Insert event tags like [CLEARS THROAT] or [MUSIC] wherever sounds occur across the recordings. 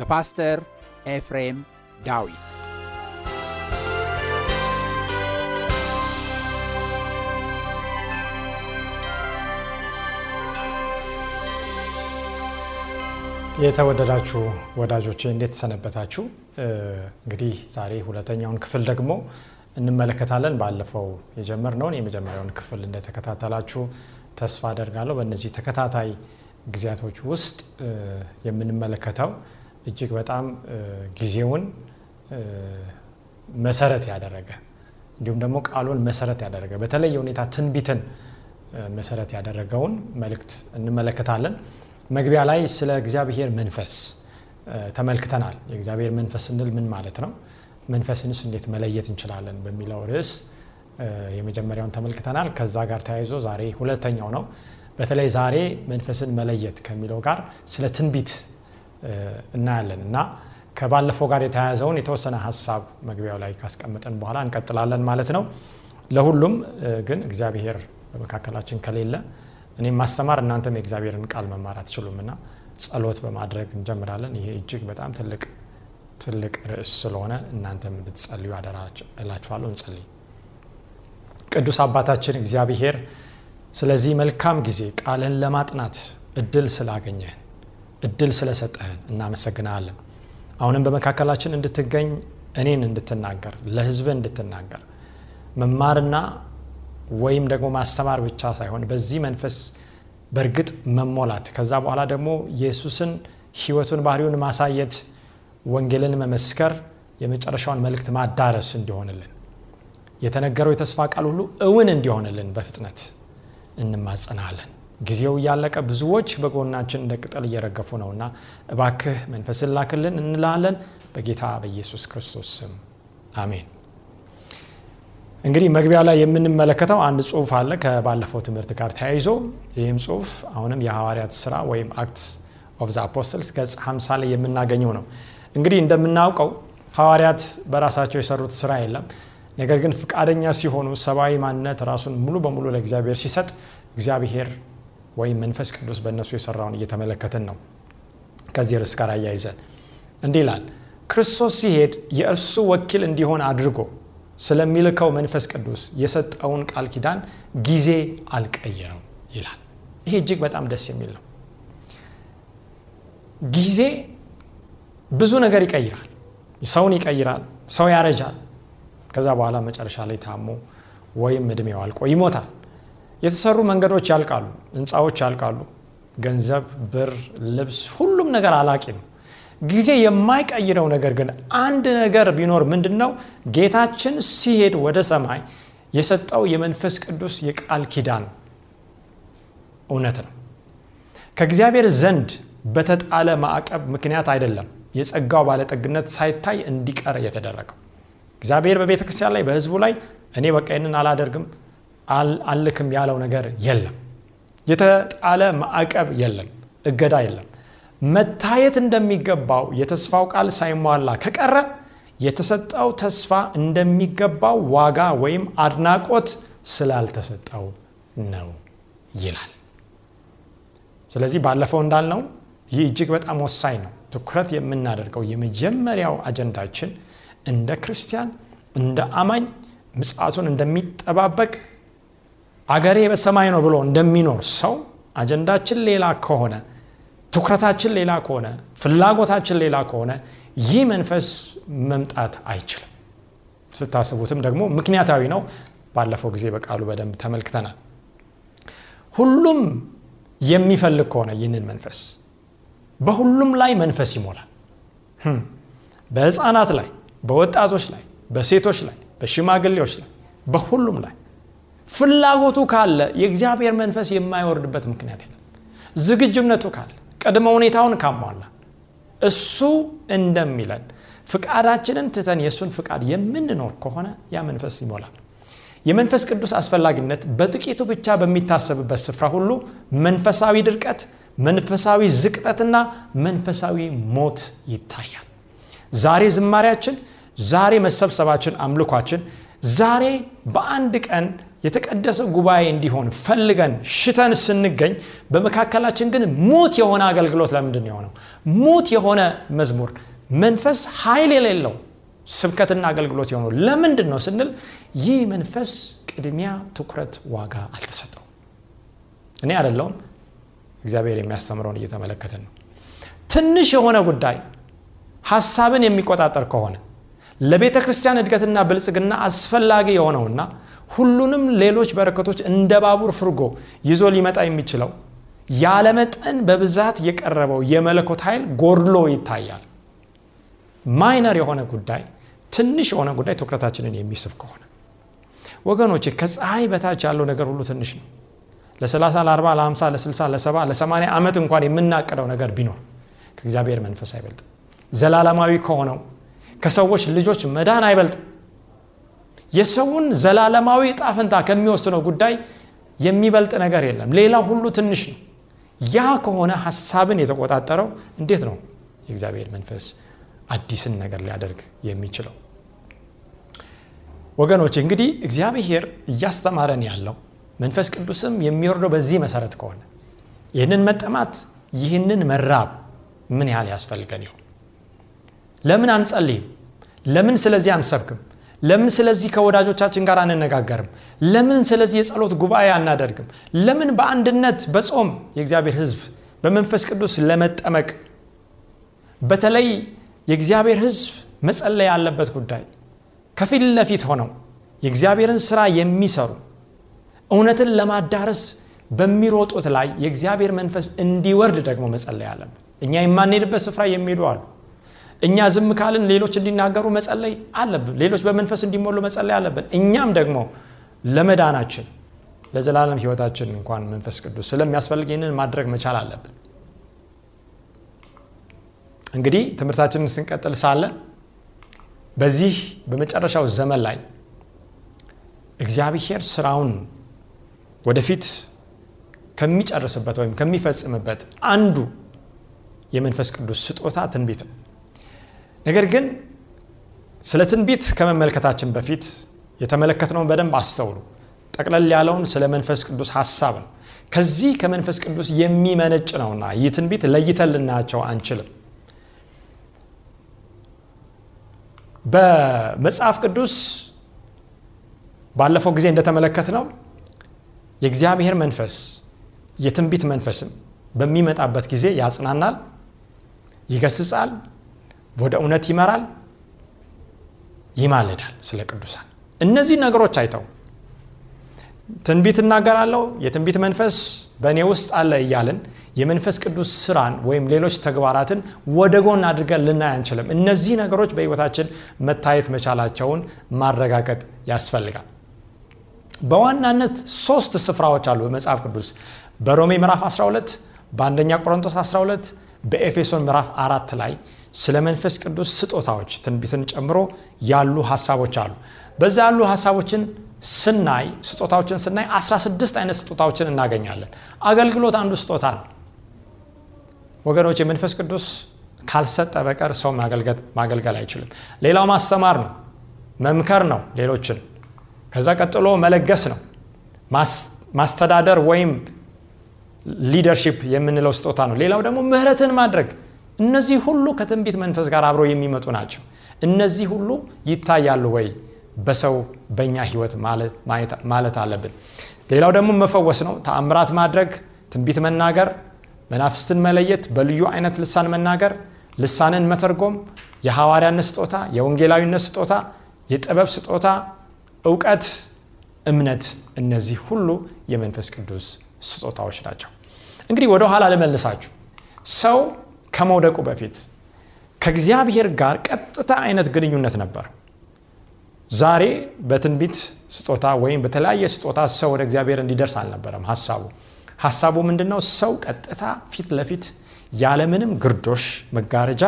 በፓስተር ኤፍሬም ዳዊት የተወደዳችሁ ወዳጆቼ እንዴት ሰነበታችሁ? እንግዲህ ዛሬ ሁለተኛውን ክፍል ደግሞ እንመለከታለን። ባለፈው የጀመርነውን የመጀመሪያውን ክፍል እንደተከታተላችሁ ተስፋ አደርጋለሁ። በእነዚህ ተከታታይ ጊዜያቶች ውስጥ የምንመለከተው እጅግ በጣም ጊዜውን መሰረት ያደረገ እንዲሁም ደግሞ ቃሉን መሰረት ያደረገ በተለየ ሁኔታ ትንቢትን መሰረት ያደረገውን መልእክት እንመለከታለን። መግቢያ ላይ ስለ እግዚአብሔር መንፈስ ተመልክተናል። የእግዚአብሔር መንፈስ ስንል ምን ማለት ነው? መንፈስንስ እንዴት መለየት እንችላለን? በሚለው ርዕስ የመጀመሪያውን ተመልክተናል። ከዛ ጋር ተያይዞ ዛሬ ሁለተኛው ነው። በተለይ ዛሬ መንፈስን መለየት ከሚለው ጋር ስለ ትንቢት እናያለን እና ከባለፈው ጋር የተያያዘውን የተወሰነ ሀሳብ መግቢያው ላይ ካስቀመጠን በኋላ እንቀጥላለን ማለት ነው። ለሁሉም ግን እግዚአብሔር በመካከላችን ከሌለ እኔም ማስተማር እናንተም የእግዚአብሔርን ቃል መማር አትችሉም እና ጸሎት በማድረግ እንጀምራለን። ይሄ እጅግ በጣም ትልቅ ትልቅ ርዕስ ስለሆነ እናንተም እንድትጸልዩ አደራ እንጸልይ። ቅዱስ አባታችን እግዚአብሔር ስለዚህ መልካም ጊዜ ቃልን ለማጥናት እድል ስላገኘህን እድል ስለሰጠህን እናመሰግናለን። አሁንም በመካከላችን እንድትገኝ እኔን እንድትናገር ለሕዝብ እንድትናገር መማርና ወይም ደግሞ ማስተማር ብቻ ሳይሆን በዚህ መንፈስ በእርግጥ መሞላት ከዛ በኋላ ደግሞ ኢየሱስን ሕይወቱን ባህሪውን ማሳየት ወንጌልን መመስከር የመጨረሻውን መልእክት ማዳረስ እንዲሆንልን የተነገረው የተስፋ ቃል ሁሉ እውን እንዲሆንልን በፍጥነት እንማጸናለን። ጊዜው እያለቀ ብዙዎች በጎናችን እንደ ቅጠል እየረገፉ ነውና እባክህ መንፈስን ላክልን እንላለን። በጌታ በኢየሱስ ክርስቶስ ስም አሜን። እንግዲህ መግቢያ ላይ የምንመለከተው አንድ ጽሁፍ አለ ከባለፈው ትምህርት ጋር ተያይዞ ይህም ጽሁፍ አሁንም የሐዋርያት ስራ ወይም አክትስ of the Apostles ገጽ 50 ላይ የምናገኘው ነው። እንግዲህ እንደምናውቀው ሐዋርያት በራሳቸው የሰሩት ስራ የለም። ነገር ግን ፍቃደኛ ሲሆኑ ሰብአዊ ማንነት ራሱን ሙሉ በሙሉ ለእግዚአብሔር ሲሰጥ እግዚአብሔር ወይም መንፈስ ቅዱስ በእነሱ የሰራውን እየተመለከትን ነው። ከዚህ ርዕስ ጋር አያይዘን እንዲህ ይላል፣ ክርስቶስ ሲሄድ የእርሱ ወኪል እንዲሆን አድርጎ ስለሚልከው መንፈስ ቅዱስ የሰጠውን ቃል ኪዳን ጊዜ አልቀየረው ይላል። ይሄ እጅግ በጣም ደስ የሚል ነው። ጊዜ ብዙ ነገር ይቀይራል። ሰውን ይቀይራል። ሰው ያረጃል። ከዛ በኋላ መጨረሻ ላይ ታሞ ወይም እድሜው አልቆ ይሞታል። የተሰሩ መንገዶች ያልቃሉ፣ ህንፃዎች ያልቃሉ፣ ገንዘብ፣ ብር፣ ልብስ፣ ሁሉም ነገር አላቂ ነው። ጊዜ የማይቀይረው ነገር ግን አንድ ነገር ቢኖር ምንድን ነው? ጌታችን ሲሄድ ወደ ሰማይ የሰጠው የመንፈስ ቅዱስ የቃል ኪዳን እውነት ነው። ከእግዚአብሔር ዘንድ በተጣለ ማዕቀብ ምክንያት አይደለም የጸጋው ባለጠግነት ሳይታይ እንዲቀር የተደረገው እግዚአብሔር በቤተ ክርስቲያን ላይ በህዝቡ ላይ እኔ በቃ ይህንን አላደርግም አልክም ያለው ነገር የለም። የተጣለ ማዕቀብ የለም። እገዳ የለም። መታየት እንደሚገባው የተስፋው ቃል ሳይሟላ ከቀረ የተሰጠው ተስፋ እንደሚገባው ዋጋ ወይም አድናቆት ስላልተሰጠው ነው ይላል። ስለዚህ ባለፈው እንዳልነው ይህ እጅግ በጣም ወሳኝ ነው። ትኩረት የምናደርገው የመጀመሪያው አጀንዳችን እንደ ክርስቲያን እንደ አማኝ ምጽአቱን እንደሚጠባበቅ አገሬ በሰማይ ነው ብሎ እንደሚኖር ሰው አጀንዳችን ሌላ ከሆነ ትኩረታችን ሌላ ከሆነ ፍላጎታችን ሌላ ከሆነ ይህ መንፈስ መምጣት አይችልም። ስታስቡትም ደግሞ ምክንያታዊ ነው። ባለፈው ጊዜ በቃሉ በደንብ ተመልክተናል። ሁሉም የሚፈልግ ከሆነ ይህንን መንፈስ በሁሉም ላይ መንፈስ ይሞላል። በህፃናት ላይ፣ በወጣቶች ላይ፣ በሴቶች ላይ፣ በሽማግሌዎች ላይ፣ በሁሉም ላይ ፍላጎቱ ካለ የእግዚአብሔር መንፈስ የማይወርድበት ምክንያት የለም። ዝግጁነቱ ካለ ቅድመ ሁኔታውን ካሟላ እሱ እንደሚለን ፍቃዳችንን ትተን የእሱን ፍቃድ የምንኖር ከሆነ ያ መንፈስ ይሞላል። የመንፈስ ቅዱስ አስፈላጊነት በጥቂቱ ብቻ በሚታሰብበት ስፍራ ሁሉ መንፈሳዊ ድርቀት፣ መንፈሳዊ ዝቅጠትና መንፈሳዊ ሞት ይታያል። ዛሬ ዝማሪያችን፣ ዛሬ መሰብሰባችን፣ አምልኳችን ዛሬ በአንድ ቀን የተቀደሰ ጉባኤ እንዲሆን ፈልገን ሽተን ስንገኝ በመካከላችን ግን ሙት የሆነ አገልግሎት ለምንድን የሆነው? ሙት የሆነ መዝሙር፣ መንፈስ ኃይል የሌለው ስብከትና አገልግሎት የሆነው ለምንድን ነው ስንል ይህ መንፈስ ቅድሚያ ትኩረት ዋጋ አልተሰጠው። እኔ አይደለውም እግዚአብሔር የሚያስተምረውን እየተመለከትን ነው። ትንሽ የሆነ ጉዳይ ሀሳብን የሚቆጣጠር ከሆነ ለቤተ ክርስቲያን እድገትና ብልጽግና አስፈላጊ የሆነውና ሁሉንም ሌሎች በረከቶች እንደ ባቡር ፍርጎ ይዞ ሊመጣ የሚችለው ያለመጠን በብዛት የቀረበው የመለኮት ኃይል ጎድሎ ይታያል። ማይነር የሆነ ጉዳይ ትንሽ የሆነ ጉዳይ ትኩረታችንን የሚስብ ከሆነ ወገኖች ከፀሐይ በታች ያለው ነገር ሁሉ ትንሽ ነው። ለ30 ለ40 ለ50 ለ60 ለ70 ለ80 ዓመት እንኳን የምናቅደው ነገር ቢኖር ከእግዚአብሔር መንፈስ አይበልጥም። ዘላለማዊ ከሆነው ከሰዎች ልጆች መዳን አይበልጥም። የሰውን ዘላለማዊ ዕጣ ፈንታ ከሚወስነው ጉዳይ የሚበልጥ ነገር የለም። ሌላ ሁሉ ትንሽ ነው። ያ ከሆነ ሀሳብን የተቆጣጠረው እንዴት ነው የእግዚአብሔር መንፈስ አዲስን ነገር ሊያደርግ የሚችለው? ወገኖች እንግዲህ እግዚአብሔር እያስተማረን ያለው መንፈስ ቅዱስም የሚወርደው በዚህ መሰረት ከሆነ ይህንን መጠማት ይህንን መራብ ምን ያህል ያስፈልገን ይሆን? ለምን አንጸልይም? ለምን ስለዚህ አንሰብክም? ለምን ስለዚህ ከወዳጆቻችን ጋር አንነጋገርም? ለምን ስለዚህ የጸሎት ጉባኤ አናደርግም? ለምን በአንድነት በጾም የእግዚአብሔር ሕዝብ በመንፈስ ቅዱስ ለመጠመቅ በተለይ የእግዚአብሔር ሕዝብ መጸለይ ያለበት ጉዳይ ከፊት ለፊት ሆነው የእግዚአብሔርን ስራ የሚሰሩ እውነትን ለማዳረስ በሚሮጡት ላይ የእግዚአብሔር መንፈስ እንዲወርድ ደግሞ መጸለይ አለብን። እኛ የማንሄድበት ስፍራ የሚሄዱ አሉ። እኛ ዝም ካልን ሌሎች እንዲናገሩ መጸለይ አለብን። ሌሎች በመንፈስ እንዲሞሉ መጸለይ አለብን። እኛም ደግሞ ለመዳናችን ለዘላለም ህይወታችን እንኳን መንፈስ ቅዱስ ስለሚያስፈልግ ይህንን ማድረግ መቻል አለብን። እንግዲህ ትምህርታችንን ስንቀጥል ሳለ በዚህ በመጨረሻው ዘመን ላይ እግዚአብሔር ስራውን ወደፊት ከሚጨርስበት ወይም ከሚፈጽምበት አንዱ የመንፈስ ቅዱስ ስጦታ ትንቢት ነው። ነገር ግን ስለ ትንቢት ከመመልከታችን በፊት የተመለከትነውን በደንብ አስተውሉ። ጠቅለል ያለውን ስለ መንፈስ ቅዱስ ሀሳብ ነው። ከዚህ ከመንፈስ ቅዱስ የሚመነጭ ነውና ይህ ትንቢት ለይተን ልናያቸው አንችልም። በመጽሐፍ ቅዱስ ባለፈው ጊዜ እንደተመለከት ነው የእግዚአብሔር መንፈስ የትንቢት መንፈስም በሚመጣበት ጊዜ ያጽናናል፣ ይገስጻል፣ ወደ እውነት ይመራል፣ ይማልዳል ስለ ቅዱሳን። እነዚህ ነገሮች አይተው ትንቢት እናገራለሁ የትንቢት መንፈስ በእኔ ውስጥ አለ እያልን የመንፈስ ቅዱስ ስራን ወይም ሌሎች ተግባራትን ወደ ጎን አድርገን ልናይ አንችልም። እነዚህ ነገሮች በሕይወታችን መታየት መቻላቸውን ማረጋገጥ ያስፈልጋል። በዋናነት ሶስት ስፍራዎች አሉ በመጽሐፍ ቅዱስ በሮሜ ምዕራፍ 12 በአንደኛ ቆሮንቶስ 12 በኤፌሶን ምዕራፍ አራት ላይ ስለ መንፈስ ቅዱስ ስጦታዎች ትንቢትን ጨምሮ ያሉ ሀሳቦች አሉ። በዛ ያሉ ሀሳቦችን ስናይ ስጦታዎችን ስናይ 16 አይነት ስጦታዎችን እናገኛለን። አገልግሎት አንዱ ስጦታ ነው። ወገኖች የመንፈስ ቅዱስ ካልሰጠ በቀር ሰው ማገልገል አይችልም። ሌላው ማስተማር ነው። መምከር ነው ሌሎችን። ከዛ ቀጥሎ መለገስ ነው። ማስተዳደር ወይም ሊደርሺፕ የምንለው ስጦታ ነው። ሌላው ደግሞ ምህረትን ማድረግ እነዚህ ሁሉ ከትንቢት መንፈስ ጋር አብረው የሚመጡ ናቸው። እነዚህ ሁሉ ይታያሉ ወይ? በሰው በእኛ ህይወት ማለት አለብን። ሌላው ደግሞ መፈወስ ነው። ተአምራት ማድረግ ትንቢት መናገር መናፍስትን መለየት በልዩ አይነት ልሳን መናገር ልሳንን መተርጎም የሐዋርያነት ስጦታ የወንጌላዊነት ስጦታ የጥበብ ስጦታ እውቀት እምነት እነዚህ ሁሉ የመንፈስ ቅዱስ ስጦታዎች ናቸው። እንግዲህ ወደ ኋላ ልመልሳችሁ። ሰው ከመውደቁ በፊት ከእግዚአብሔር ጋር ቀጥታ አይነት ግንኙነት ነበር። ዛሬ በትንቢት ስጦታ ወይም በተለያየ ስጦታ ሰው ወደ እግዚአብሔር እንዲደርስ አልነበረም ሀሳቡ ሀሳቡ ምንድነው? ሰው ቀጥታ ፊት ለፊት ያለምንም ግርዶሽ መጋረጃ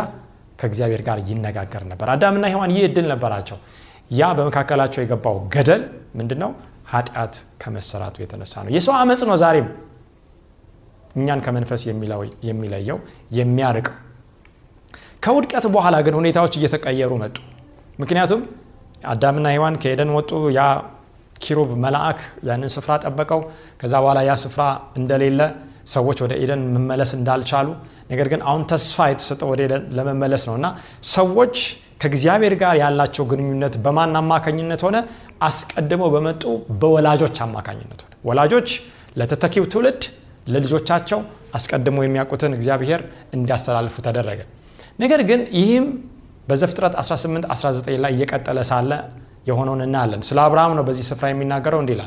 ከእግዚአብሔር ጋር ይነጋገር ነበር። አዳምና ሔዋን ይህ እድል ነበራቸው። ያ በመካከላቸው የገባው ገደል ምንድነው? ኃጢአት ከመሰራቱ የተነሳ ነው። የሰው አመፅ ነው ዛሬም እኛን ከመንፈስ የሚለየው የሚያርቀው ከውድቀት በኋላ ግን ሁኔታዎች እየተቀየሩ መጡ። ምክንያቱም አዳምና ሔዋን ከኤደን ወጡ። ያ ኪሩብ መልአክ ያንን ስፍራ ጠበቀው። ከዛ በኋላ ያ ስፍራ እንደሌለ ሰዎች ወደ ኤደን መመለስ እንዳልቻሉ ነገር ግን አሁን ተስፋ የተሰጠው ወደ ኤደን ለመመለስ ነው እና ሰዎች ከእግዚአብሔር ጋር ያላቸው ግንኙነት በማን አማካኝነት ሆነ? አስቀድመው በመጡ በወላጆች አማካኝነት ሆነ። ወላጆች ለተተኪው ትውልድ ለልጆቻቸው አስቀድሞ የሚያውቁትን እግዚአብሔር እንዲያስተላልፉ ተደረገ። ነገር ግን ይህም በዘፍጥረት 18 19 ላይ እየቀጠለ ሳለ የሆነውን እናያለን። ስለ አብርሃም ነው በዚህ ስፍራ የሚናገረው እንዲህ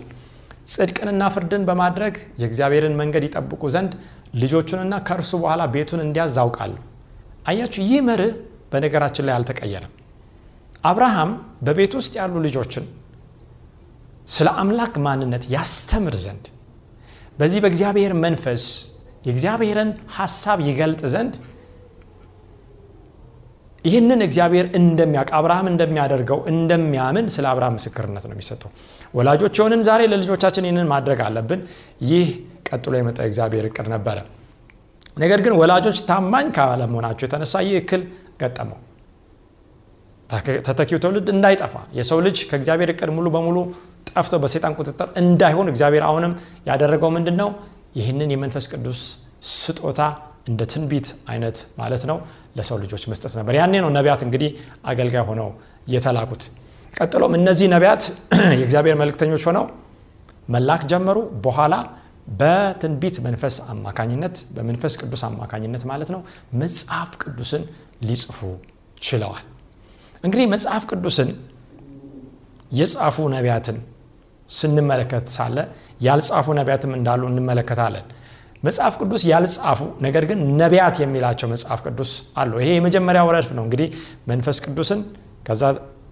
ጽድቅንና ፍርድን በማድረግ የእግዚአብሔርን መንገድ ይጠብቁ ዘንድ ልጆቹንና ከእርሱ በኋላ ቤቱን እንዲያዝ አውቃለሁ። አያችሁ ይህ መርህ በነገራችን ላይ አልተቀየረም። አብርሃም በቤት ውስጥ ያሉ ልጆችን ስለ አምላክ ማንነት ያስተምር ዘንድ በዚህ በእግዚአብሔር መንፈስ የእግዚአብሔርን ሀሳብ ይገልጥ ዘንድ ይህንን እግዚአብሔር እንደሚያውቅ አብርሃም እንደሚያደርገው እንደሚያምን ስለ አብርሃም ምስክርነት ነው የሚሰጠው። ወላጆች የሆንን ዛሬ ለልጆቻችን ይህንን ማድረግ አለብን። ይህ ቀጥሎ የመጣ እግዚአብሔር እቅድ ነበረ። ነገር ግን ወላጆች ታማኝ ካለመሆናቸው የተነሳ ይህ እክል ገጠመው። ተተኪው ትውልድ እንዳይጠፋ የሰው ልጅ ከእግዚአብሔር እቅድ ሙሉ በሙሉ ጠፍቶ በሴጣን ቁጥጥር እንዳይሆን እግዚአብሔር አሁንም ያደረገው ምንድን ነው ይህንን የመንፈስ ቅዱስ ስጦታ እንደ ትንቢት አይነት ማለት ነው ለሰው ልጆች መስጠት ነበር። ያኔ ነው ነቢያት እንግዲህ አገልጋይ ሆነው የተላኩት። ቀጥሎም እነዚህ ነቢያት [CLEARS THROAT] የእግዚአብሔር መልእክተኞች ሆነው መላክ ጀመሩ። በኋላ በትንቢት መንፈስ አማካኝነት በመንፈስ ቅዱስ አማካኝነት ማለት ነው መጽሐፍ ቅዱስን ሊጽፉ ችለዋል። እንግዲህ መጽሐፍ ቅዱስን የጻፉ ነቢያትን ስንመለከት ሳለ ያልጻፉ ነቢያትም እንዳሉ እንመለከታለን። መጽሐፍ ቅዱስ ያልጻፉ ነገር ግን ነቢያት የሚላቸው መጽሐፍ ቅዱስ አሉ። ይሄ የመጀመሪያው ረድፍ ነው። እንግዲህ መንፈስ ቅዱስን ከዛ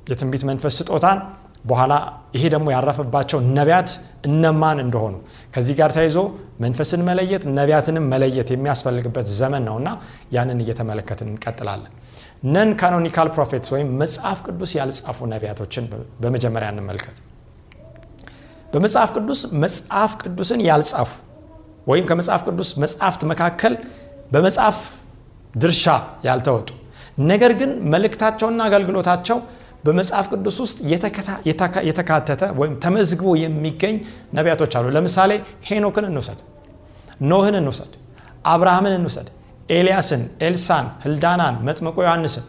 የትንቢት መንፈስ ስጦታን በኋላ ይሄ ደግሞ ያረፈባቸው ነቢያት እነማን እንደሆኑ። ከዚህ ጋር ተይዞ መንፈስን መለየት ነቢያትንም መለየት የሚያስፈልግበት ዘመን ነውና ያንን እየተመለከትን እንቀጥላለን። non canonical prophets ወይም መጽሐፍ ቅዱስ ያልጻፉ ነቢያቶችን በመጀመሪያ እንመልከት በመጽሐፍ ቅዱስ መጽሐፍ ቅዱስን ያልጻፉ ወይም ከመጽሐፍ ቅዱስ መጽሐፍት መካከል በመጽሐፍ ድርሻ ያልተወጡ ነገር ግን መልእክታቸውና አገልግሎታቸው በመጽሐፍ ቅዱስ ውስጥ የተካተተ ወይም ተመዝግቦ የሚገኝ ነቢያቶች አሉ። ለምሳሌ ሄኖክን እንውሰድ ኖህን እንውሰድ አብርሃምን እንውሰድ ኤልያስን ኤልሳን ህልዳናን መጥምቆ ዮሐንስን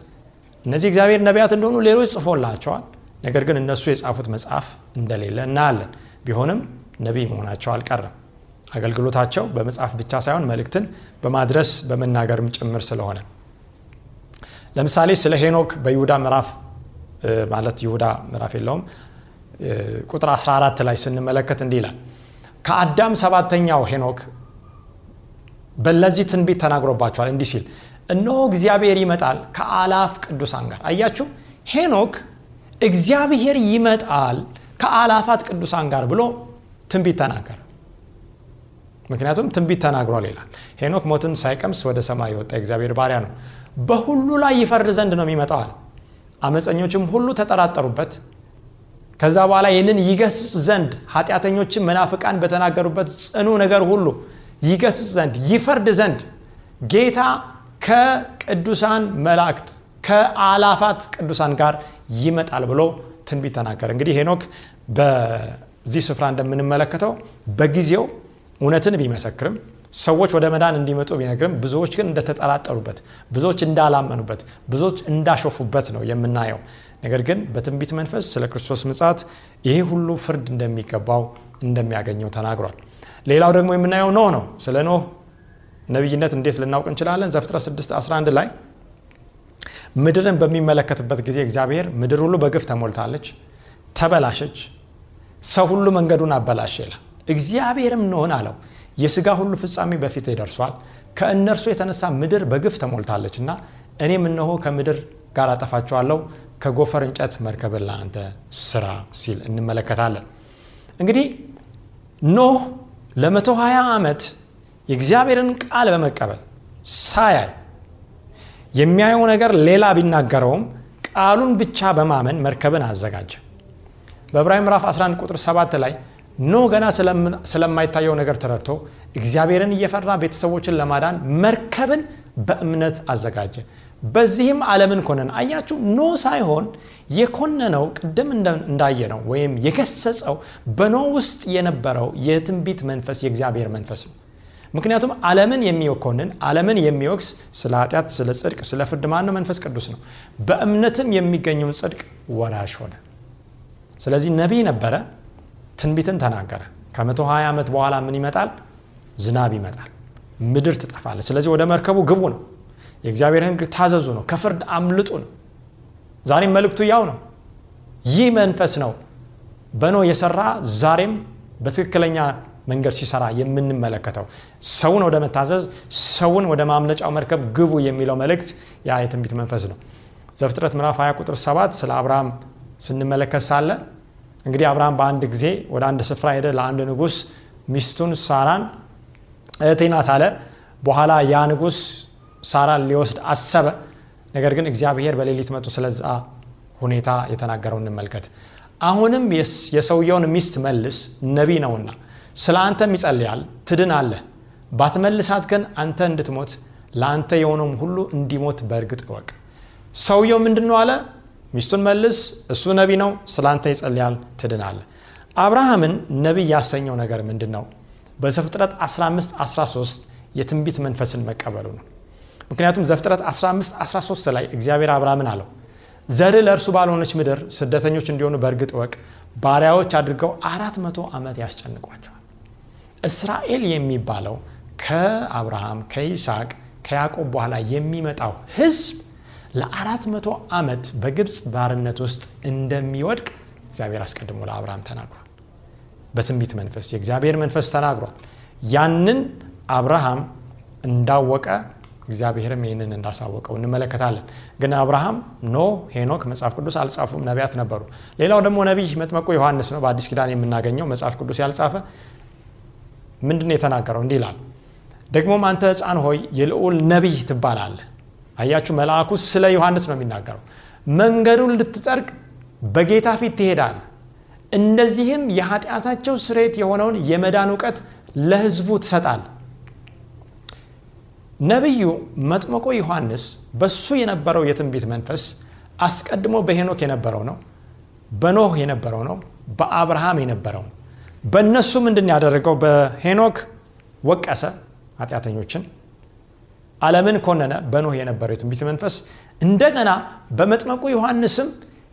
እነዚህ እግዚአብሔር ነቢያት እንደሆኑ ሌሎች ጽፎላቸዋል። ነገር ግን እነሱ የጻፉት መጽሐፍ እንደሌለ እናያለን ቢሆንም ነቢይ መሆናቸው አልቀረም። አገልግሎታቸው በመጽሐፍ ብቻ ሳይሆን መልእክትን በማድረስ በመናገርም ጭምር ስለሆነ። ለምሳሌ ስለ ሄኖክ በይሁዳ ምዕራፍ ማለት ይሁዳ ምዕራፍ የለውም ቁጥር 14 ላይ ስንመለከት እንዲህ ይላል ከአዳም ሰባተኛው ሄኖክ በለዚህ ትንቢት ተናግሮባቸዋል። እንዲህ ሲል እነሆ እግዚአብሔር ይመጣል ከአላፍ ቅዱሳን ጋር። አያችሁ? ሄኖክ እግዚአብሔር ይመጣል ከአላፋት ቅዱሳን ጋር ብሎ ትንቢት ተናገረ። ምክንያቱም ትንቢት ተናግሯል ይላል። ሄኖክ ሞትን ሳይቀምስ ወደ ሰማይ የወጣ እግዚአብሔር ባሪያ ነው። በሁሉ ላይ ይፈርድ ዘንድ ነው የሚመጣው አለ። አመፀኞችም ሁሉ ተጠራጠሩበት። ከዛ በኋላ ይህንን ይገስጽ ዘንድ ኃጢአተኞችን መናፍቃን በተናገሩበት ጽኑ ነገር ሁሉ ይገስጽ ዘንድ ይፈርድ ዘንድ ጌታ ከቅዱሳን መላእክት ከአላፋት ቅዱሳን ጋር ይመጣል ብሎ ትንቢት ተናገረ። እንግዲህ ሄኖክ በዚህ ስፍራ እንደምንመለከተው በጊዜው እውነትን ቢመሰክርም ሰዎች ወደ መዳን እንዲመጡ ቢነግርም ብዙዎች ግን እንደተጠራጠሩበት ብዙዎች እንዳላመኑበት ብዙዎች እንዳሾፉበት ነው የምናየው። ነገር ግን በትንቢት መንፈስ ስለ ክርስቶስ ምጻት ይሄ ሁሉ ፍርድ እንደሚገባው እንደሚያገኘው ተናግሯል። ሌላው ደግሞ የምናየው ኖህ ነው። ስለ ኖህ ነቢይነት እንዴት ልናውቅ እንችላለን? ዘፍጥረት 6 11 ላይ ምድርን በሚመለከትበት ጊዜ እግዚአብሔር ምድር ሁሉ በግፍ ተሞልታለች ተበላሸች ሰው ሁሉ መንገዱን አበላሸ ይላል። እግዚአብሔርም ኖህን አለው። የስጋ ሁሉ ፍጻሜ በፊት ይደርሷል ከእነርሱ የተነሳ ምድር በግፍ ተሞልታለች እና እኔም እነሆ ከምድር ጋር አጠፋቸዋለሁ ከጎፈር እንጨት መርከብን ለአንተ ስራ ሲል እንመለከታለን። እንግዲህ ኖህ ለመቶ 20 ዓመት የእግዚአብሔርን ቃል በመቀበል ሳያይ የሚያየው ነገር ሌላ ቢናገረውም ቃሉን ብቻ በማመን መርከብን አዘጋጀ። በዕብራውያን ምዕራፍ 11 ቁጥር 7 ላይ ኖህ ገና ስለማይታየው ነገር ተረድቶ እግዚአብሔርን እየፈራ ቤተሰቦችን ለማዳን መርከብን በእምነት አዘጋጀ። በዚህም ዓለምን ኮነነ። አያችሁ ኖህ ሳይሆን የኮነነው ቅድም እንዳየነው ወይም የገሰጸው በኖህ ውስጥ የነበረው የትንቢት መንፈስ የእግዚአብሔር መንፈስ ነው ምክንያቱም ዓለምን የሚኮንን ዓለምን የሚወቅስ ስለ ኃጢአት ስለ ጽድቅ ስለ ፍርድ ማነው? መንፈስ ቅዱስ ነው። በእምነትም የሚገኘውን ጽድቅ ወራሽ ሆነ። ስለዚህ ነቢይ ነበረ ትንቢትን ተናገረ። ከመቶ 20 ዓመት በኋላ ምን ይመጣል? ዝናብ ይመጣል ምድር ትጠፋለች። ስለዚህ ወደ መርከቡ ግቡ ነው። የእግዚአብሔር ህግ ታዘዙ ነው ከፍርድ አምልጡ ነው። ዛሬም መልእክቱ ያው ነው። ይህ መንፈስ ነው በኖ የሰራ ዛሬም በትክክለኛ መንገድ ሲሰራ የምንመለከተው። ሰውን ወደ መታዘዝ ሰውን ወደ ማምለጫው መርከብ ግቡ የሚለው መልእክት ያ የትንቢት መንፈስ ነው። ዘፍጥረት ምዕራፍ 20 ቁጥር 7 ስለ አብርሃም ስንመለከት ሳለ እንግዲህ አብርሃም በአንድ ጊዜ ወደ አንድ ስፍራ ሄደ። ለአንድ ንጉስ ሚስቱን ሳራን እህቴ አለ። በኋላ ያ ንጉስ ሳራን ሊወስድ አሰበ። ነገር ግን እግዚአብሔር በሌሊት መጡ ስለዛ ሁኔታ የተናገረው እንመልከት። አሁንም የሰውየውን ሚስት መልስ ነቢ ነውና ስለ አንተም ይጸልያል ትድን አለ ባትመልሳት ግን አንተ እንድትሞት ለአንተ የሆነውም ሁሉ እንዲሞት በእርግጥ እወቅ። ሰውየው ምንድን ነው አለ? ሚስቱን መልስ እሱ ነቢ ነው ስለ አንተ ይጸልያል ትድን አብርሃምን ነቢይ ያሰኘው ነገር ምንድን ነው በዘፍጥረት 15 13 የትንቢት መንፈስን መቀበሉ ነው። ምክንያቱም ዘፍጥረት 15 13 ላይ እግዚአብሔር አብርሃምን አለው ዘር ለእርሱ ባልሆነች ምድር ስደተኞች እንዲሆኑ በእርግጥ ወቅ ባሪያዎች አድርገው አራት መቶ ዓመት ያስጨንቋቸዋል እስራኤል የሚባለው ከአብርሃም ከይስሐቅ ከያዕቆብ በኋላ የሚመጣው ህዝብ ለአራት መቶ ዓመት በግብፅ ባርነት ውስጥ እንደሚወድቅ እግዚአብሔር አስቀድሞ ለአብርሃም ተናግሯል። በትንቢት መንፈስ የእግዚአብሔር መንፈስ ተናግሯል። ያንን አብርሃም እንዳወቀ እግዚአብሔርም ይህንን እንዳሳወቀው እንመለከታለን። ግን አብርሃም ኖህ ሄኖክ መጽሐፍ ቅዱስ አልጻፉም ነቢያት ነበሩ። ሌላው ደግሞ ነቢይ መጥመቁ ዮሐንስ ነው። በአዲስ ኪዳን የምናገኘው መጽሐፍ ቅዱስ ያልጻፈ ምንድን የተናገረው? እንዲህ ይላል። ደግሞም አንተ ህፃን ሆይ የልዑል ነቢይ ትባላለህ አያችሁ መልአኩ ስለ ዮሐንስ ነው የሚናገረው። መንገዱን ልትጠርግ በጌታ ፊት ትሄዳል እንደዚህም የኃጢአታቸው ስርየት የሆነውን የመዳን እውቀት ለህዝቡ ትሰጣል ነቢዩ መጥመቆ ዮሐንስ በሱ የነበረው የትንቢት መንፈስ አስቀድሞ በሄኖክ የነበረው ነው በኖህ የነበረው ነው በአብርሃም የነበረው ነው በእነሱ ምንድን ያደረገው? በሄኖክ ወቀሰ ኃጢአተኞችን። ዓለምን ኮነነ። በኖህ የነበረው የትንቢት መንፈስ እንደገና በመጥመቁ ዮሐንስም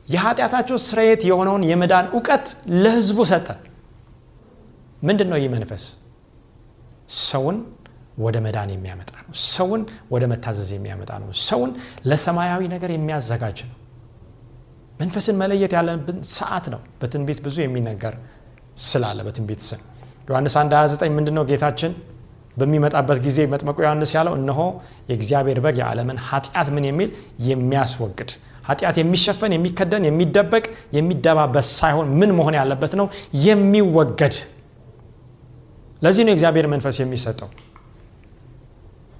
የኃጢአታቸው ስርየት የሆነውን የመዳን እውቀት ለህዝቡ ሰጠ። ምንድን ነው ይህ መንፈስ? ሰውን ወደ መዳን የሚያመጣ ነው። ሰውን ወደ መታዘዝ የሚያመጣ ነው። ሰውን ለሰማያዊ ነገር የሚያዘጋጅ ነው። መንፈስን መለየት ያለብን ሰዓት ነው። በትንቢት ብዙ የሚነገር ስላለ በትንቢት ስም። ዮሐንስ 1 29 ምንድን ነው ጌታችን በሚመጣበት ጊዜ መጥመቁ ዮሐንስ ያለው እነሆ የእግዚአብሔር በግ የዓለምን ኃጢአት ምን የሚል የሚያስወግድ ኃጢአት የሚሸፈን የሚከደን የሚደበቅ የሚደባበስ ሳይሆን ምን መሆን ያለበት ነው? የሚወገድ። ለዚህ ነው የእግዚአብሔር መንፈስ የሚሰጠው።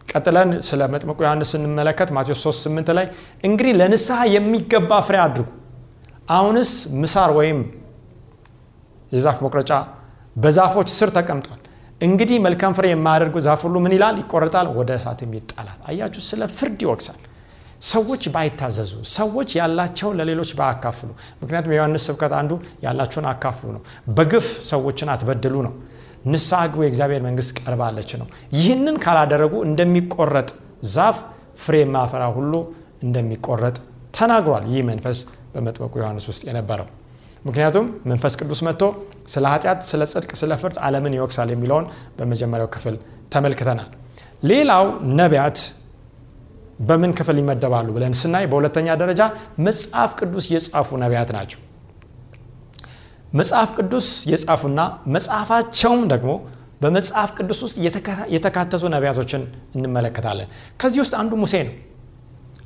ቀጥለን ስለ መጥመቁ ዮሐንስ ስንመለከት ማቴዎስ 3 8 ላይ እንግዲህ ለንስሐ የሚገባ ፍሬ አድርጉ። አሁንስ ምሳር ወይም የዛፍ መቁረጫ በዛፎች ስር ተቀምጧል። እንግዲህ መልካም ፍሬ የማያደርጉ ዛፍ ሁሉ ምን ይላል? ይቆረጣል ወደ እሳትም ይጣላል። አያችሁ ስለ ፍርድ ይወቅሳል። ሰዎች ባይታዘዙ ሰዎች ያላቸው ለሌሎች ባያካፍሉ። ምክንያቱም የዮሐንስ ስብከት አንዱ ያላችሁን አካፍሉ ነው። በግፍ ሰዎችን አትበድሉ ነው። ንስሐ ግቡ የእግዚአብሔር መንግስት ቀርባለች ነው። ይህንን ካላደረጉ እንደሚቆረጥ ዛፍ ፍሬ የማፈራ ሁሉ እንደሚቆረጥ ተናግሯል። ይህ መንፈስ በመጥበቁ ዮሐንስ ውስጥ የነበረው ምክንያቱም መንፈስ ቅዱስ መጥቶ ስለ ኃጢአት ስለ ጽድቅ ስለ ፍርድ አለምን ይወቅሳል የሚለውን በመጀመሪያው ክፍል ተመልክተናል። ሌላው ነቢያት በምን ክፍል ይመደባሉ ብለን ስናይ በሁለተኛ ደረጃ መጽሐፍ ቅዱስ የጻፉ ነቢያት ናቸው። መጽሐፍ ቅዱስ የጻፉና መጽሐፋቸውም ደግሞ በመጽሐፍ ቅዱስ ውስጥ የተካተቱ ነቢያቶችን እንመለከታለን። ከዚህ ውስጥ አንዱ ሙሴ ነው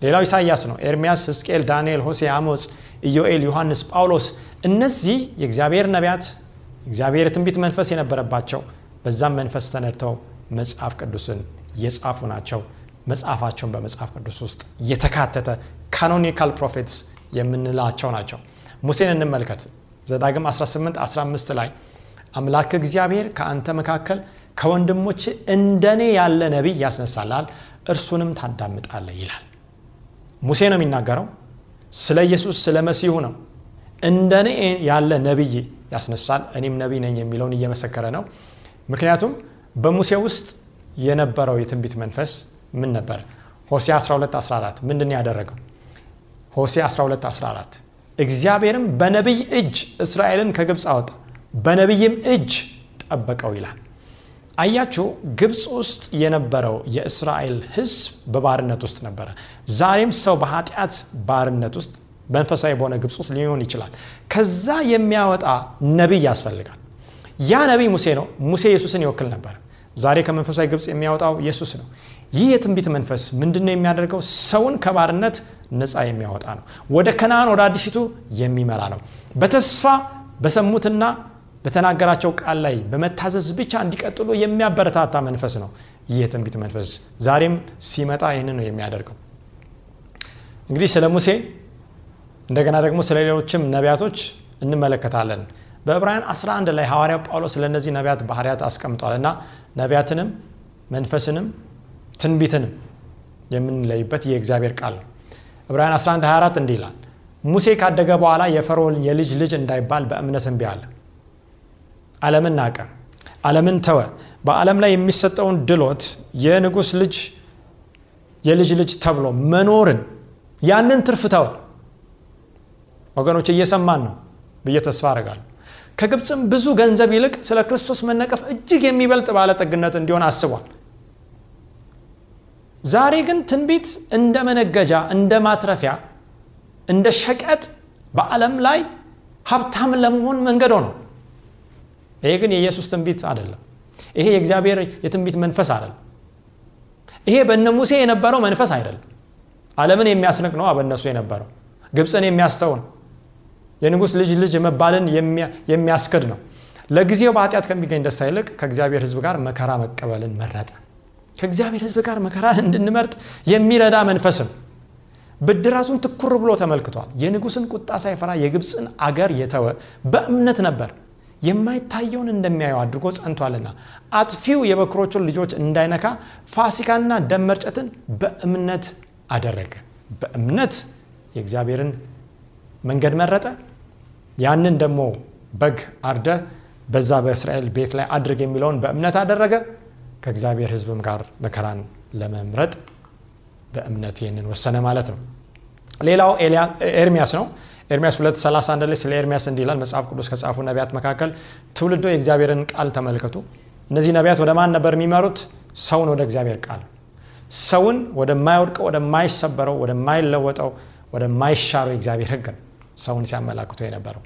ሌላው ኢሳያስ ነው። ኤርሚያስ ህዝቅኤል ዳንኤል ሆሴ አሞፅ ኢዮኤል ዮሐንስ ጳውሎስ እነዚህ የእግዚአብሔር ነቢያት እግዚአብሔር የትንቢት መንፈስ የነበረባቸው በዛም መንፈስ ተነድተው መጽሐፍ ቅዱስን የጻፉ ናቸው። መጽሐፋቸውን በመጽሐፍ ቅዱስ ውስጥ የተካተተ canonical prophets የምንላቸው ናቸው። ሙሴን እንመልከት። ዘዳግም 18 15 ላይ አምላክ እግዚአብሔር ከአንተ መካከል ከወንድሞችህ እንደኔ ያለ ነቢይ ያስነሳላል እርሱንም ታዳምጣለህ ይላል ሙሴ ነው የሚናገረው? ስለ ኢየሱስ ስለ መሲሁ ነው። እንደኔ ያለ ነቢይ ያስነሳል እኔም ነቢይ ነኝ የሚለውን እየመሰከረ ነው። ምክንያቱም በሙሴ ውስጥ የነበረው የትንቢት መንፈስ ምን ነበረ ሆሴ 12 14 ምንድን ያደረገው? ሆሴ 12 14 እግዚአብሔርም በነቢይ እጅ እስራኤልን ከግብፅ አወጣ በነቢይም እጅ ጠበቀው ይላል አያችሁ ግብፅ ውስጥ የነበረው የእስራኤል ህዝብ በባርነት ውስጥ ነበረ። ዛሬም ሰው በኃጢአት ባርነት ውስጥ መንፈሳዊ በሆነ ግብፅ ውስጥ ሊሆን ይችላል። ከዛ የሚያወጣ ነቢይ ያስፈልጋል። ያ ነቢይ ሙሴ ነው። ሙሴ ኢየሱስን ይወክል ነበር። ዛሬ ከመንፈሳዊ ግብፅ የሚያወጣው ኢየሱስ ነው። ይህ የትንቢት መንፈስ ምንድነው የሚያደርገው? ሰውን ከባርነት ነፃ የሚያወጣ ነው። ወደ ከነአን ወደ አዲሲቱ የሚመራ ነው። በተስፋ በሰሙትና በተናገራቸው ቃል ላይ በመታዘዝ ብቻ እንዲቀጥሉ የሚያበረታታ መንፈስ ነው ይህ የትንቢት መንፈስ። ዛሬም ሲመጣ ይህን ነው የሚያደርገው። እንግዲህ ስለ ሙሴ እንደገና ደግሞ ስለ ሌሎችም ነቢያቶች እንመለከታለን። በዕብራውያን 11 ላይ ሐዋርያው ጳውሎስ ለእነዚህ ነቢያት ባህርያት አስቀምጧል እና ነቢያትንም መንፈስንም ትንቢትንም የምንለይበት የእግዚአብሔር ቃል ነው። ዕብራውያን 11 24 እንዲህ ይላል ሙሴ ካደገ በኋላ የፈርዖን የልጅ ልጅ እንዳይባል በእምነት እምቢ ዓለምን ናቀ ዓለምን ተወ። በዓለም ላይ የሚሰጠውን ድሎት የንጉሥ ልጅ የልጅ ልጅ ተብሎ መኖርን ያንን ትርፍ ወገኖች እየሰማን ነው ብዬ ተስፋ አደርጋለሁ። ከግብፅም ብዙ ገንዘብ ይልቅ ስለ ክርስቶስ መነቀፍ እጅግ የሚበልጥ ባለጠግነት እንዲሆን አስቧል። ዛሬ ግን ትንቢት እንደ መነገጃ እንደ ማትረፊያ እንደ ሸቀጥ በዓለም ላይ ሀብታም ለመሆን መንገድ ነው ይሄ ግን የኢየሱስ ትንቢት አይደለም። ይሄ የእግዚአብሔር የትንቢት መንፈስ አይደለም። ይሄ በነ ሙሴ የነበረው መንፈስ አይደለም። ዓለምን የሚያስንቅ ነው በእነሱ የነበረው። ግብፅን የሚያስተው ነው። የንጉሥ ልጅ ልጅ መባልን የሚያስክድ ነው። ለጊዜው በኃጢአት ከሚገኝ ደስታ ይልቅ ከእግዚአብሔር ህዝብ ጋር መከራ መቀበልን መረጠ። ከእግዚአብሔር ህዝብ ጋር መከራን እንድንመርጥ የሚረዳ መንፈስም ብድራቱን ትኩር ብሎ ተመልክቷል። የንጉሥን ቁጣ ሳይፈራ የግብፅን አገር የተወ በእምነት ነበር የማይታየውን እንደሚያየው አድርጎ ጸንቷልና። አጥፊው የበክሮቹን ልጆች እንዳይነካ ፋሲካና ደም መርጨትን በእምነት አደረገ። በእምነት የእግዚአብሔርን መንገድ መረጠ። ያንን ደግሞ በግ አርደ በዛ በእስራኤል ቤት ላይ አድርግ የሚለውን በእምነት አደረገ። ከእግዚአብሔር ህዝብም ጋር መከራን ለመምረጥ በእምነት ይህንን ወሰነ ማለት ነው። ሌላው ኤርሚያስ ነው ኤርሚያስ 231 ላይ ስለ ኤርሚያስ እንዲህ ይላል። መጽሐፍ ቅዱስ ከጻፉ ነቢያት መካከል ትውልዶ የእግዚአብሔርን ቃል ተመልከቱ። እነዚህ ነቢያት ወደ ማን ነበር የሚመሩት? ሰውን ወደ እግዚአብሔር ቃል። ሰውን ወደማይወድቀው ወደማይሰበረው ወደማይለወጠው ወደማይሻረው የእግዚአብሔር ህግ ነው ሰውን ሲያመላክቶ የነበረው።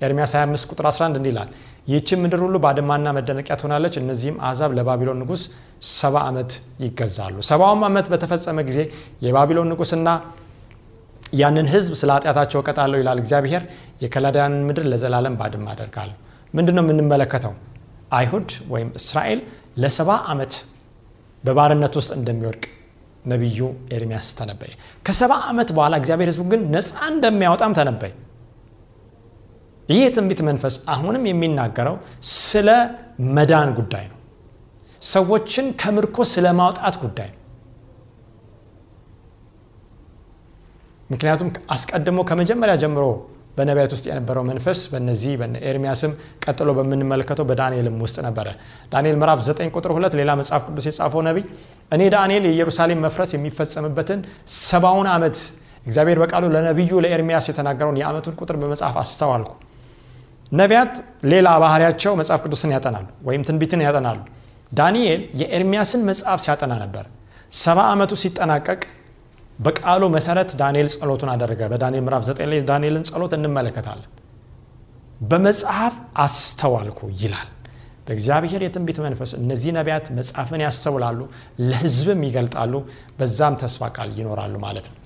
ኤርሚያስ 25 ቁጥር 11 እንዲህ ይላል ይህችን ምድር ሁሉ ባድማና መደነቂያ ትሆናለች። እነዚህም አሕዛብ ለባቢሎን ንጉስ ሰባ ዓመት ይገዛሉ። ሰባውም ዓመት በተፈጸመ ጊዜ የባቢሎን ንጉስና ያንን ህዝብ ስለ ኃጢአታቸው እቀጣለሁ ይላል እግዚአብሔር። የከላዳያንን ምድር ለዘላለም ባድማ አደርጋለሁ። ምንድን ነው የምንመለከተው? አይሁድ ወይም እስራኤል ለሰባ ዓመት በባርነት ውስጥ እንደሚወድቅ ነቢዩ ኤርሚያስ ተነበየ። ከሰባ ዓመት በኋላ እግዚአብሔር ህዝቡ ግን ነፃ እንደሚያወጣም ተነበየ። ይህ የትንቢት መንፈስ አሁንም የሚናገረው ስለ መዳን ጉዳይ ነው። ሰዎችን ከምርኮ ስለ ማውጣት ጉዳይ ነው። ምክንያቱም አስቀድሞ ከመጀመሪያ ጀምሮ በነቢያት ውስጥ የነበረው መንፈስ በነዚህ ኤርሚያስም ቀጥሎ በምንመለከተው በዳንኤልም ውስጥ ነበረ። ዳንኤል ምዕራፍ 9 ቁጥር 2 ሌላ መጽሐፍ ቅዱስ የጻፈው ነቢይ እኔ ዳንኤል የኢየሩሳሌም መፍረስ የሚፈጸምበትን ሰባውን ዓመት እግዚአብሔር በቃሉ ለነቢዩ ለኤርሚያስ የተናገረውን የዓመቱን ቁጥር በመጽሐፍ አስተዋልኩ። ነቢያት ሌላ ባህሪያቸው መጽሐፍ ቅዱስን ያጠናሉ ወይም ትንቢትን ያጠናሉ። ዳንኤል የኤርሚያስን መጽሐፍ ሲያጠና ነበር። ሰባ ዓመቱ ሲጠናቀቅ በቃሉ መሰረት ዳንኤል ጸሎቱን አደረገ። በዳንኤል ምዕራፍ 9 ላይ ዳንኤልን ጸሎት እንመለከታለን። በመጽሐፍ አስተዋልኩ ይላል። በእግዚአብሔር የትንቢት መንፈስ እነዚህ ነቢያት መጽሐፍን ያስተውላሉ፣ ለሕዝብም ይገልጣሉ፣ በዛም ተስፋ ቃል ይኖራሉ ማለት ነው።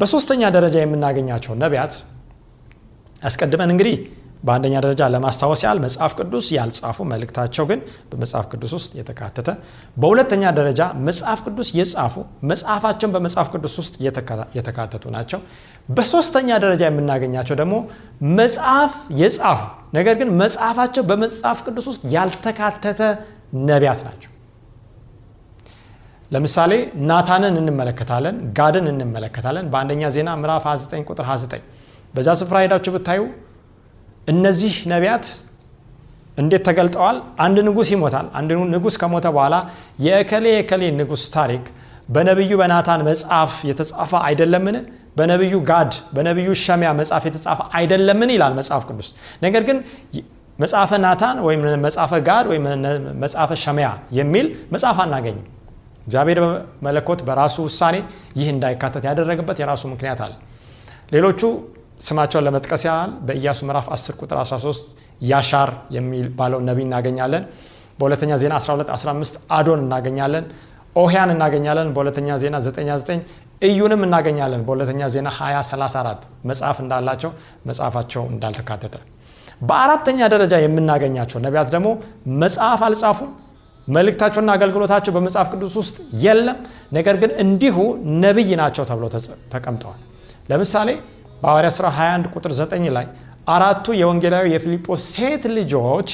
በሶስተኛ ደረጃ የምናገኛቸው ነቢያት አስቀድመን እንግዲህ በአንደኛ ደረጃ ለማስታወስ ያህል መጽሐፍ ቅዱስ ያልጻፉ መልእክታቸው ግን በመጽሐፍ ቅዱስ ውስጥ የተካተተ፣ በሁለተኛ ደረጃ መጽሐፍ ቅዱስ የጻፉ መጽሐፋቸውን በመጽሐፍ ቅዱስ ውስጥ የተካተቱ ናቸው። በሶስተኛ ደረጃ የምናገኛቸው ደግሞ መጽሐፍ የጻፉ ነገር ግን መጽሐፋቸው በመጽሐፍ ቅዱስ ውስጥ ያልተካተተ ነቢያት ናቸው። ለምሳሌ ናታንን እንመለከታለን፣ ጋድን እንመለከታለን። በአንደኛ ዜና ምዕራፍ 29 ቁጥር 29 በዛ ስፍራ ሄዳችሁ ብታዩ እነዚህ ነቢያት እንዴት ተገልጠዋል? አንድ ንጉሥ ይሞታል። አንድ ንጉሥ ከሞተ በኋላ የእከሌ የእከሌ ንጉሥ ታሪክ በነቢዩ በናታን መጽሐፍ የተጻፈ አይደለምን? በነቢዩ ጋድ በነቢዩ ሸሚያ መጽሐፍ የተጻፈ አይደለምን? ይላል መጽሐፍ ቅዱስ። ነገር ግን መጽሐፈ ናታን ወይም መጽሐፈ ጋድ ወይም መጽሐፈ ሸማያ የሚል መጽሐፍ አናገኝም። እግዚአብሔር በመለኮት በራሱ ውሳኔ ይህ እንዳይካተት ያደረገበት የራሱ ምክንያት አለ። ሌሎቹ ስማቸውን ለመጥቀስ ያህል በኢያሱ ምዕራፍ 10 ቁጥር 13 ያሻር የሚባለው ነቢይ እናገኛለን። በሁለተኛ ዜና 12 15 አዶን እናገኛለን። ኦህያን እናገኛለን። በሁለተኛ ዜና 99 እዩንም እናገኛለን። በሁለተኛ ዜና 20 34 መጽሐፍ እንዳላቸው መጽሐፋቸው እንዳልተካተተ። በአራተኛ ደረጃ የምናገኛቸው ነቢያት ደግሞ መጽሐፍ አልጻፉም። መልእክታቸውና አገልግሎታቸው በመጽሐፍ ቅዱስ ውስጥ የለም። ነገር ግን እንዲሁ ነቢይ ናቸው ተብለው ተቀምጠዋል። ለምሳሌ በሐዋርያ ሥራ 21 ቁጥር 9 ላይ አራቱ የወንጌላዊ የፊልጶስ ሴት ልጆች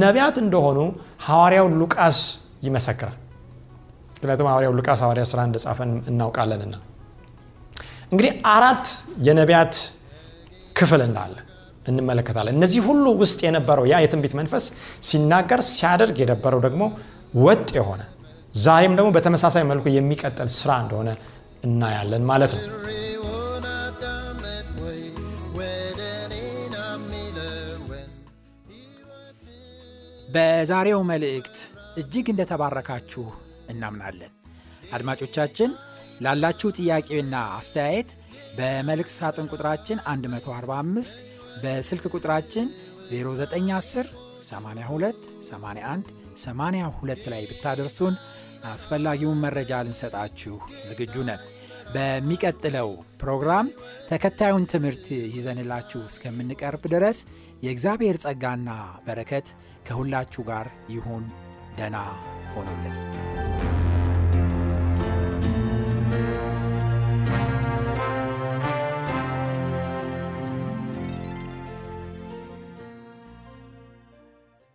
ነቢያት እንደሆኑ ሐዋርያው ሉቃስ ይመሰክራል። ምክንያቱም ሐዋርያው ሉቃስ ሐዋርያ ሥራ እንደጻፈ እናውቃለንና። እንግዲህ አራት የነቢያት ክፍል እንዳለ እንመለከታለን። እነዚህ ሁሉ ውስጥ የነበረው ያ የትንቢት መንፈስ ሲናገር ሲያደርግ የነበረው ደግሞ ወጥ የሆነ ዛሬም ደግሞ በተመሳሳይ መልኩ የሚቀጥል ስራ እንደሆነ እናያለን ማለት ነው። በዛሬው መልእክት እጅግ እንደተባረካችሁ እናምናለን። አድማጮቻችን ላላችሁ ጥያቄና አስተያየት በመልእክት ሳጥን ቁጥራችን 145 በስልክ ቁጥራችን 0910 82 81 82 ላይ ብታደርሱን አስፈላጊውን መረጃ ልንሰጣችሁ ዝግጁ ነን። በሚቀጥለው ፕሮግራም ተከታዩን ትምህርት ይዘንላችሁ እስከምንቀርብ ድረስ የእግዚአብሔር ጸጋና በረከት ከሁላችሁ ጋር ይሁን። ደና ሆኖልን